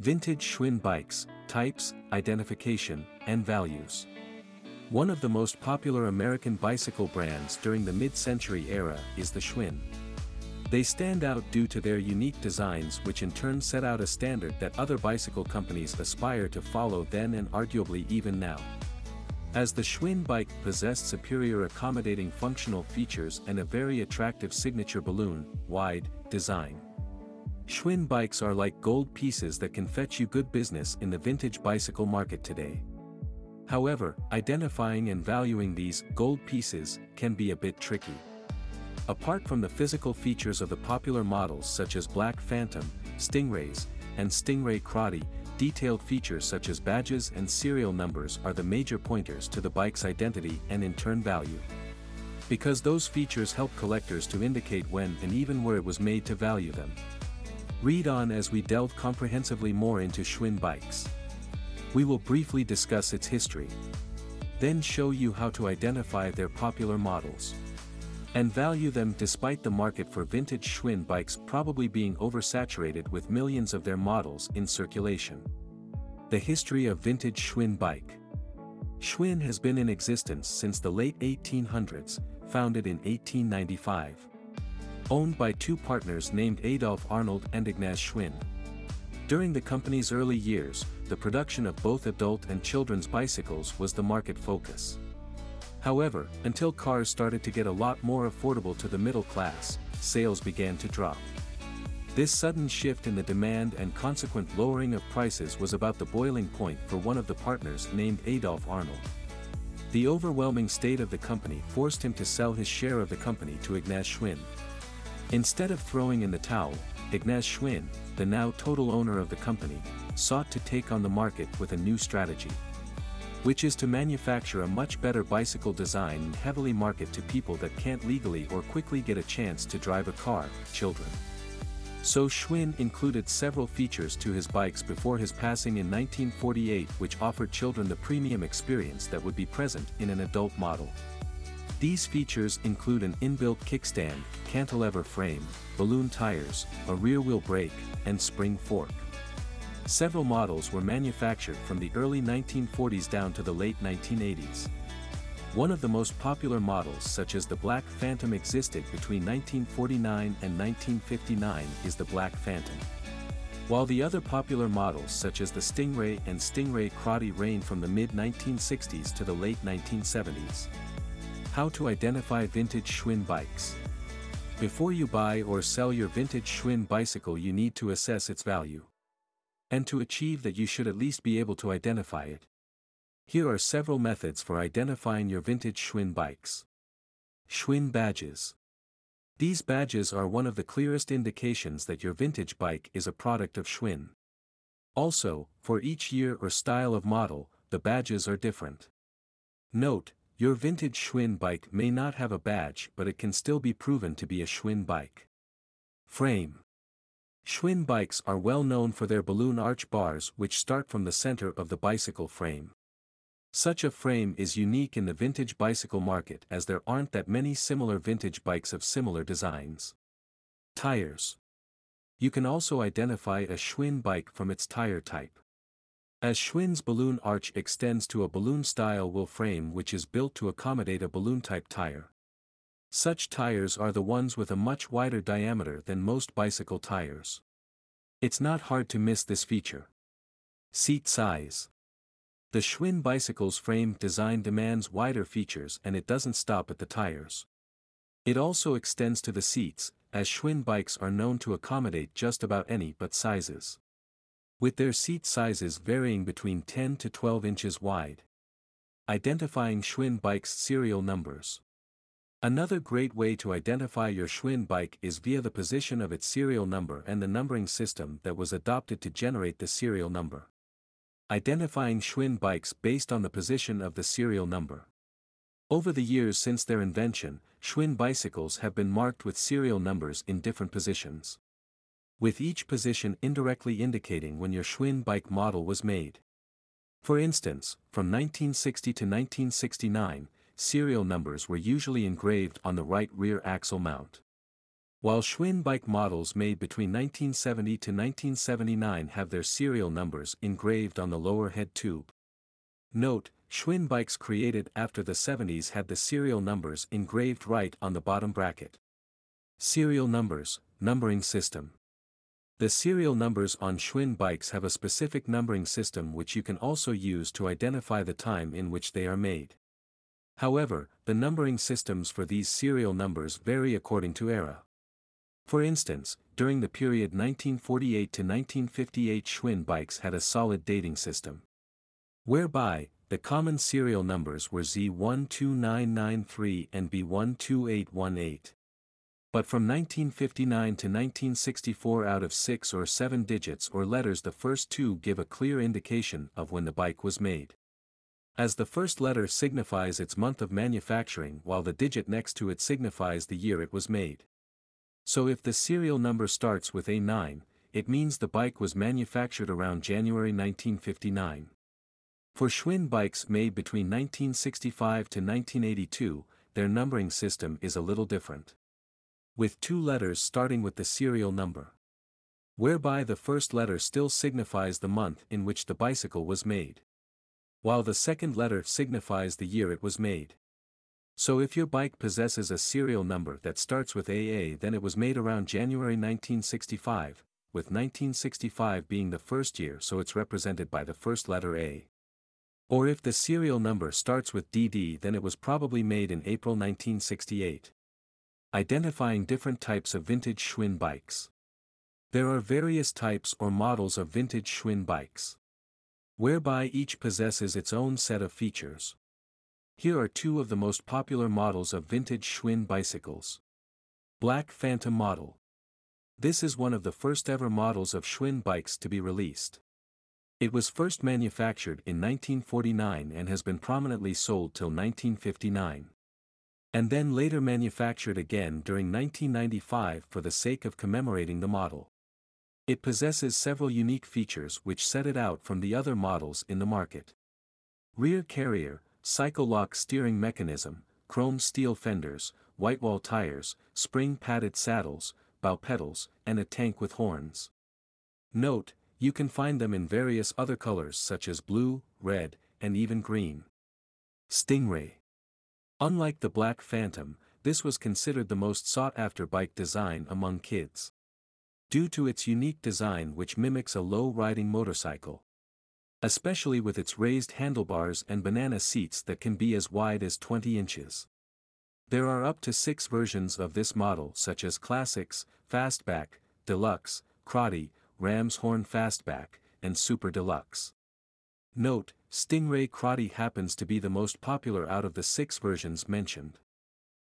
Vintage Schwinn bikes, types, identification, and values. One of the most popular American bicycle brands during the mid-century era is the Schwinn. They stand out due to their unique designs which in turn set out a standard that other bicycle companies aspire to follow then and arguably even now. As the Schwinn bike possessed superior accommodating functional features and a very attractive signature balloon, wide, design. Schwinn bikes are like gold pieces that can fetch you good business in the vintage bicycle market today. However, identifying and valuing these gold pieces can be a bit tricky. Apart from the physical features of the popular models such as Black Phantom, Stingrays, and Stingray Krate, detailed features such as badges and serial numbers are the major pointers to the bike's identity and in turn value. Because those features help collectors to indicate when and even where it was made to value them. Read on as we delve comprehensively more into Schwinn bikes. We will briefly discuss its history. Then show you how to identify their popular models. And value them despite the market for vintage Schwinn bikes probably being oversaturated with millions of their models in circulation. The history of vintage Schwinn bike. Schwinn has been in existence since the late 1800s, founded in 1895 owned by two partners named Adolf Arnold and Ignaz Schwinn. During the company's early years, the production of both adult and children's bicycles was the market focus. However, until cars started to get a lot more affordable to the middle class, sales began to drop. This sudden shift in the demand and consequent lowering of prices was about the boiling point for one of the partners named Adolf Arnold. The overwhelming state of the company forced him to sell his share of the company to Ignaz Schwinn, Instead of throwing in the towel, Ignaz Schwinn, the now total owner of the company, sought to take on the market with a new strategy. Which is to manufacture a much better bicycle design and heavily market to people that can't legally or quickly get a chance to drive a car, children. So Schwinn included several features to his bikes before his passing in 1948 which offered children the premium experience that would be present in an adult model. These features include an inbuilt kickstand, cantilever frame, balloon tires, a rear-wheel brake, and spring fork. Several models were manufactured from the early 1940s down to the late 1980s. One of the most popular models such as the Black Phantom existed between 1949 and 1959 is the Black Phantom. While the other popular models such as the Stingray and Stingray Krate reign from the mid-1960s to the late 1970s. How to identify vintage Schwinn bikes. Before you buy or sell your vintage Schwinn bicycle you need to assess its value. And to achieve that you should at least be able to identify it. Here are several methods for identifying your vintage Schwinn bikes. Schwinn badges. These badges are one of the clearest indications that your vintage bike is a product of Schwinn. Also, for each year or style of model, the badges are different. Note, your vintage Schwinn bike may not have a badge but it can still be proven to be a Schwinn bike. Frame Schwinn bikes are well known for their balloon arch bars which start from the center of the bicycle frame. Such a frame is unique in the vintage bicycle market as there aren't that many similar vintage bikes of similar designs. Tires You can also identify a Schwinn bike from its tire type. As Schwinn's balloon arch extends to a balloon-style wheel frame which is built to accommodate a balloon-type tire. Such tires are the ones with a much wider diameter than most bicycle tires. It's not hard to miss this feature. Seat size. The Schwinn bicycle's frame design demands wider features and it doesn't stop at the tires. It also extends to the seats, as Schwinn bikes are known to accommodate just about any but sizes with their seat sizes varying between 10 to 12 inches wide. Identifying Schwinn bike's serial numbers. Another great way to identify your Schwinn bike is via the position of its serial number and the numbering system that was adopted to generate the serial number. Identifying Schwinn bikes based on the position of the serial number. Over the years since their invention, Schwinn bicycles have been marked with serial numbers in different positions with each position indirectly indicating when your Schwinn bike model was made. For instance, from 1960 to 1969, serial numbers were usually engraved on the right rear axle mount. While Schwinn bike models made between 1970 to 1979 have their serial numbers engraved on the lower head tube. Note, Schwinn bikes created after the 70s had the serial numbers engraved right on the bottom bracket. Serial numbers, numbering system. The serial numbers on Schwinn bikes have a specific numbering system which you can also use to identify the time in which they are made. However, the numbering systems for these serial numbers vary according to era. For instance, during the period 1948 to 1958 Schwinn bikes had a solid dating system. Whereby, the common serial numbers were Z12993 and B12818. But from 1959 to 1964 out of six or seven digits or letters the first two give a clear indication of when the bike was made. As the first letter signifies its month of manufacturing while the digit next to it signifies the year it was made. So if the serial number starts with A9, it means the bike was manufactured around January 1959. For Schwinn bikes made between 1965 to 1982, their numbering system is a little different. With two letters starting with the serial number. Whereby the first letter still signifies the month in which the bicycle was made. While the second letter signifies the year it was made. So if your bike possesses a serial number that starts with AA then it was made around January 1965, with 1965 being the first year so it's represented by the first letter A. Or if the serial number starts with DD then it was probably made in April 1968. Identifying different types of vintage Schwinn bikes. There are various types or models of vintage Schwinn bikes. Whereby each possesses its own set of features. Here are two of the most popular models of vintage Schwinn bicycles. Black Phantom Model. This is one of the first ever models of Schwinn bikes to be released. It was first manufactured in 1949 and has been prominently sold till 1959. And then later manufactured again during 1995 for the sake of commemorating the model. It possesses several unique features which set it out from the other models in the market. Rear carrier, cycle-lock steering mechanism, chrome steel fenders, whitewall tires, spring-padded saddles, bow pedals, and a tank with horns. Note, you can find them in various other colors such as blue, red, and even green. Stingray. Unlike the Black Phantom, this was considered the most sought-after bike design among kids. Due to its unique design which mimics a low-riding motorcycle. Especially with its raised handlebars and banana seats that can be as wide as 20 inches. There are up to six versions of this model such as Classics, Fastback, Deluxe, Krate, Ram's Horn Fastback, and Super Deluxe. Note, Stingray Krate happens to be the most popular out of the six versions mentioned.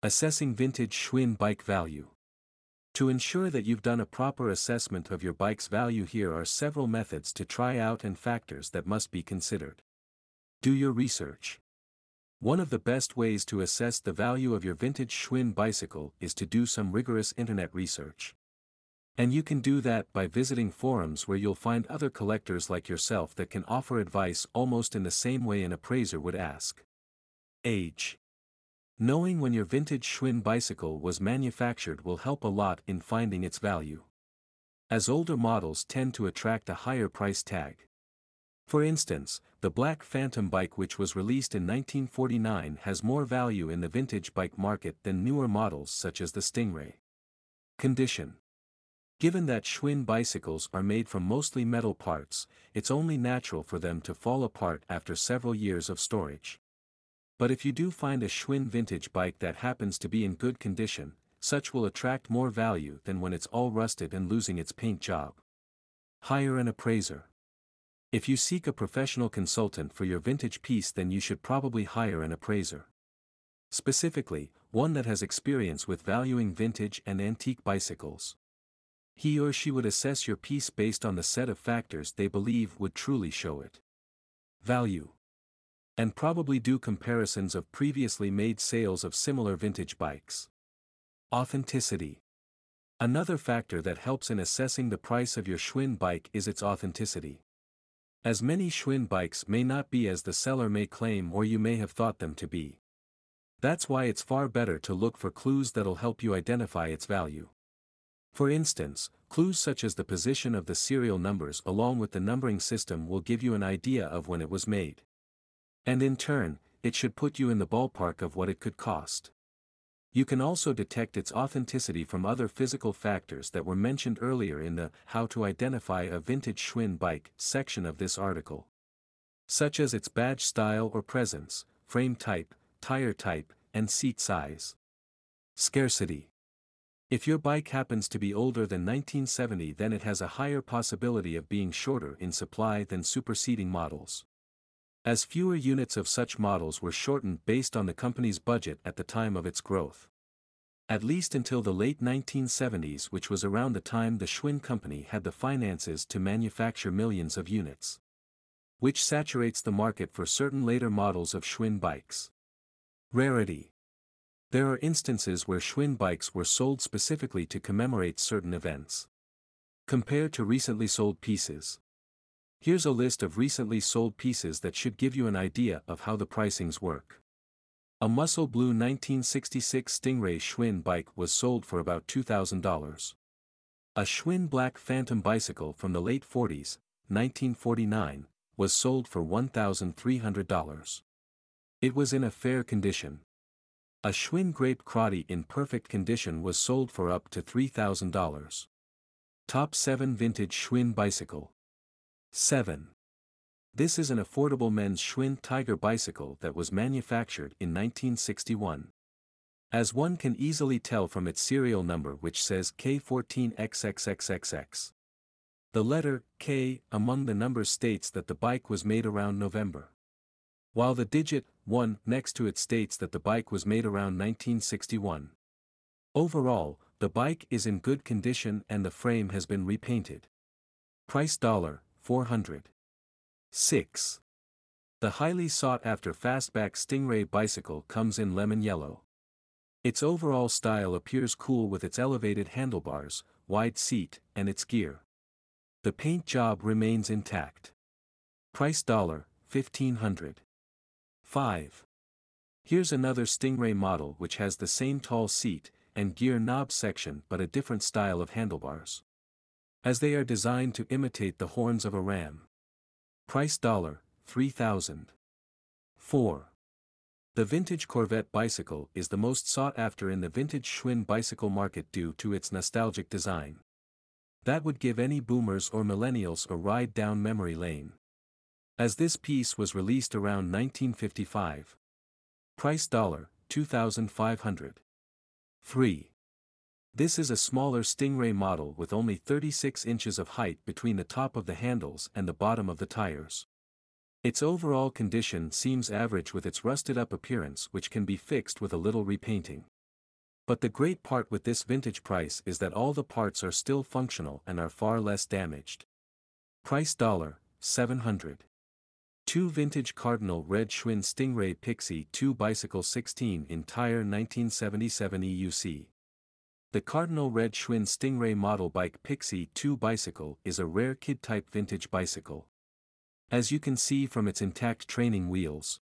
Assessing Vintage Schwinn Bike Value to ensure that you've done a proper assessment of your bike's value here are several methods to try out and factors that must be considered. Do your research. One of the best ways to assess the value of your vintage Schwinn bicycle is to do some rigorous internet research. And you can do that by visiting forums where you'll find other collectors like yourself that can offer advice almost in the same way an appraiser would ask. Age. Knowing when your vintage Schwinn bicycle was manufactured will help a lot in finding its value. As older models tend to attract a higher price tag. For instance, the Black Phantom bike which was released in 1949 has more value in the vintage bike market than newer models such as the Stingray. Condition Given that Schwinn bicycles are made from mostly metal parts, it's only natural for them to fall apart after several years of storage. But if you do find a Schwinn vintage bike that happens to be in good condition, such will attract more value than when it's all rusted and losing its paint job. Hire an appraiser. If you seek a professional consultant for your vintage piece then you should probably hire an appraiser. Specifically, one that has experience with valuing vintage and antique bicycles. He or she would assess your piece based on the set of factors they believe would truly show it. Value and probably do comparisons of previously made sales of similar vintage bikes. Authenticity. Another factor that helps in assessing the price of your Schwinn bike is its authenticity. As many Schwinn bikes may not be as the seller may claim or you may have thought them to be. That's why it's far better to look for clues that'll help you identify its value. For instance, clues such as the position of the serial numbers along with the numbering system will give you an idea of when it was made. And in turn, it should put you in the ballpark of what it could cost. You can also detect its authenticity from other physical factors that were mentioned earlier in the How to Identify a Vintage Schwinn Bike section of this article. Such as its badge style or presence, frame type, tire type, and seat size. Scarcity. If your bike happens to be older than 1970 then it has a higher possibility of being shorter in supply than superseding models. As fewer units of such models were shortened based on the company's budget at the time of its growth. At least until the late 1970s which was around the time the Schwinn company had the finances to manufacture millions of units. Which saturates the market for certain later models of Schwinn bikes. Rarity. There are instances where Schwinn bikes were sold specifically to commemorate certain events. Compared to recently sold pieces. Here's a list of recently sold pieces that should give you an idea of how the pricings work. A muscle blue 1966 Stingray Schwinn bike was sold for about $2,000. A Schwinn black Phantom bicycle from the late 40s, 1949, was sold for $1,300. It was in a fair condition. A Schwinn Grape Krate in perfect condition was sold for up to $3,000. Top 7 Vintage Schwinn Bicycle 7. This is an affordable men's Schwinn Tiger bicycle that was manufactured in 1961. As one can easily tell from its serial number which says K14XXXXX. The letter K among the numbers states that the bike was made around November. While the digit 1 next to it states that the bike was made around 1961. Overall, the bike is in good condition and the frame has been repainted. Price dollar 400. 6. The highly sought after fastback Stingray bicycle comes in lemon yellow. Its overall style appears cool with its elevated handlebars, wide seat, and its gear. The paint job remains intact. Price dollar 1500. 5. Here's another Stingray model which has the same tall seat and gear knob section but a different style of handlebars as they are designed to imitate the horns of a ram. Price dollar, 3000. 4. The vintage Corvette bicycle is the most sought after in the vintage Schwinn bicycle market due to its nostalgic design. That would give any boomers or millennials a ride down memory lane. As this piece was released around 1955. Price dollar, 2500. 3. This is a smaller Stingray model with only 36 inches of height between the top of the handles and the bottom of the tires. Its overall condition seems average with its rusted-up appearance which can be fixed with a little repainting. But the great part with this vintage price is that all the parts are still functional and are far less damaged. Price dollar, 700. 2 Vintage Cardinal Red Schwinn Stingray Pixie 2 Bicycle 16 in Tire 1977 EUC. The Cardinal Red Schwinn Stingray model bike Pixie 2 bicycle is a rare kid-type vintage bicycle. As you can see from its intact training wheels.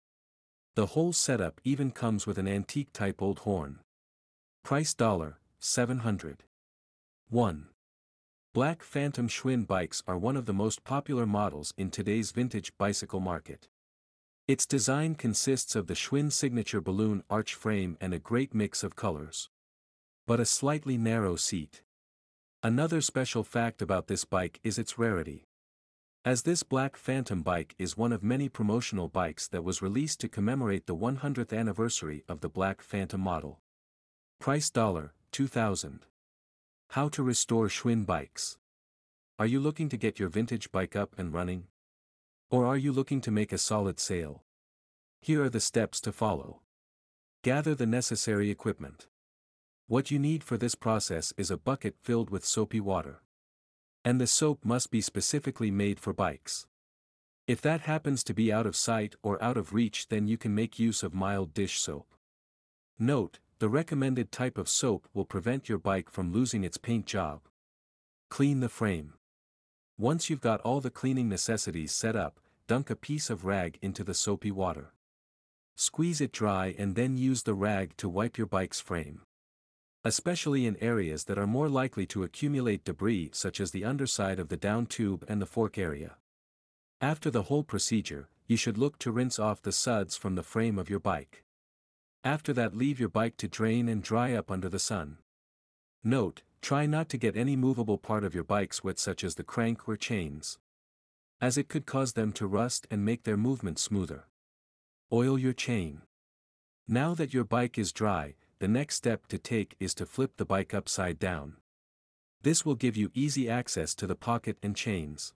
The whole setup even comes with an antique-type old horn. Price dollar, 700. 1. Black Phantom Schwinn bikes are one of the most popular models in today's vintage bicycle market. Its design consists of the Schwinn signature balloon arch frame and a great mix of colors but a slightly narrow seat. Another special fact about this bike is its rarity. As this Black Phantom bike is one of many promotional bikes that was released to commemorate the 100th anniversary of the Black Phantom model. Price dollar, 2000. How to restore Schwinn bikes. Are you looking to get your vintage bike up and running? Or are you looking to make a solid sale? Here are the steps to follow. Gather the necessary equipment. What you need for this process is a bucket filled with soapy water. And the soap must be specifically made for bikes. If that happens to be out of sight or out of reach then you can make use of mild dish soap. Note, the recommended type of soap will prevent your bike from losing its paint job. Clean the frame. Once you've got all the cleaning necessities set up, dunk a piece of rag into the soapy water. Squeeze it dry and then use the rag to wipe your bike's frame. especially in areas that are more likely to accumulate debris such as the underside of the down tube and the fork area. After the whole procedure, you should look to rinse off the suds from the frame of your bike. After that leave your bike to drain and dry up under the sun. Note, try not to get any movable part of your bikes wet such as the crank or chains. As it could cause them to rust and make their movement smoother. Oil your chain. Now that your bike is dry, the next step to take is to flip the bike upside down. This will give you easy access to the pocket and chains.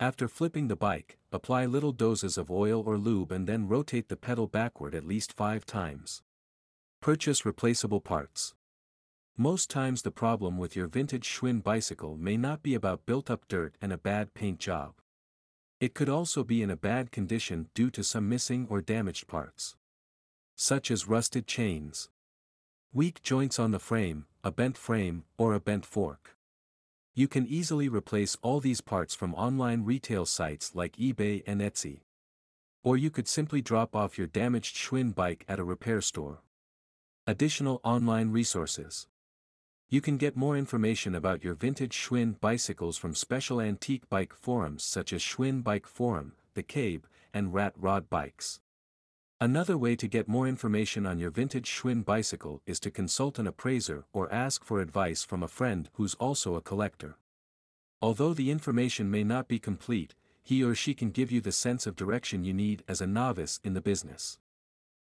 After flipping the bike, apply little doses of oil or lube and then rotate the pedal backward at least 5 times. Purchase replaceable parts. Most times the problem with your vintage Schwinn bicycle may not be about built-up dirt and a bad paint job. It could also be in a bad condition due to some missing or damaged parts. Such as rusted chains. Weak joints on the frame, a bent frame, or a bent fork. You can easily replace all these parts from online retail sites like eBay and Etsy. Or you could simply drop off your damaged Schwinn bike at a repair store. Additional online resources. You can get more information about your vintage Schwinn bicycles from special antique bike forums such as Schwinn Bike Forum, The Cabe, and Rat Rod Bikes. Another way to get more information on your vintage Schwinn bicycle is to consult an appraiser or ask for advice from a friend who's also a collector. Although the information may not be complete, he or she can give you the sense of direction you need as a novice in the business.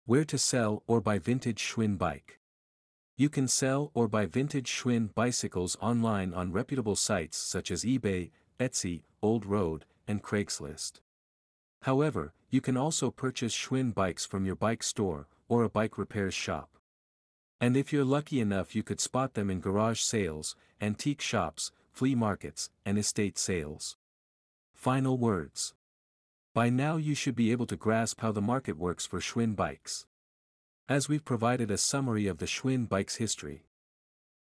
Where to sell or buy vintage Schwinn bike. You can sell or buy vintage Schwinn bicycles online on reputable sites such as eBay, Etsy, Old Road, and Craigslist. However, you can also purchase Schwinn bikes from your bike store, or a bike repairs shop. And if you're lucky enough you could spot them in garage sales, antique shops, flea markets, and estate sales. Final words. By now you should be able to grasp how the market works for Schwinn bikes. As we've provided a summary of the Schwinn bike's history.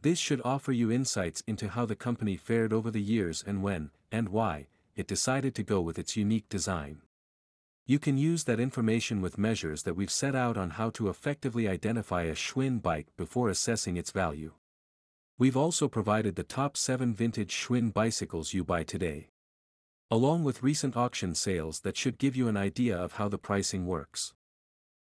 This should offer you insights into how the company fared over the years and when, and why, it decided to go with its unique design. You can use that information with measures that we've set out on how to effectively identify a Schwinn bike before assessing its value. We've also provided the top 7 vintage Schwinn bicycles you buy today. Along with recent auction sales that should give you an idea of how the pricing works.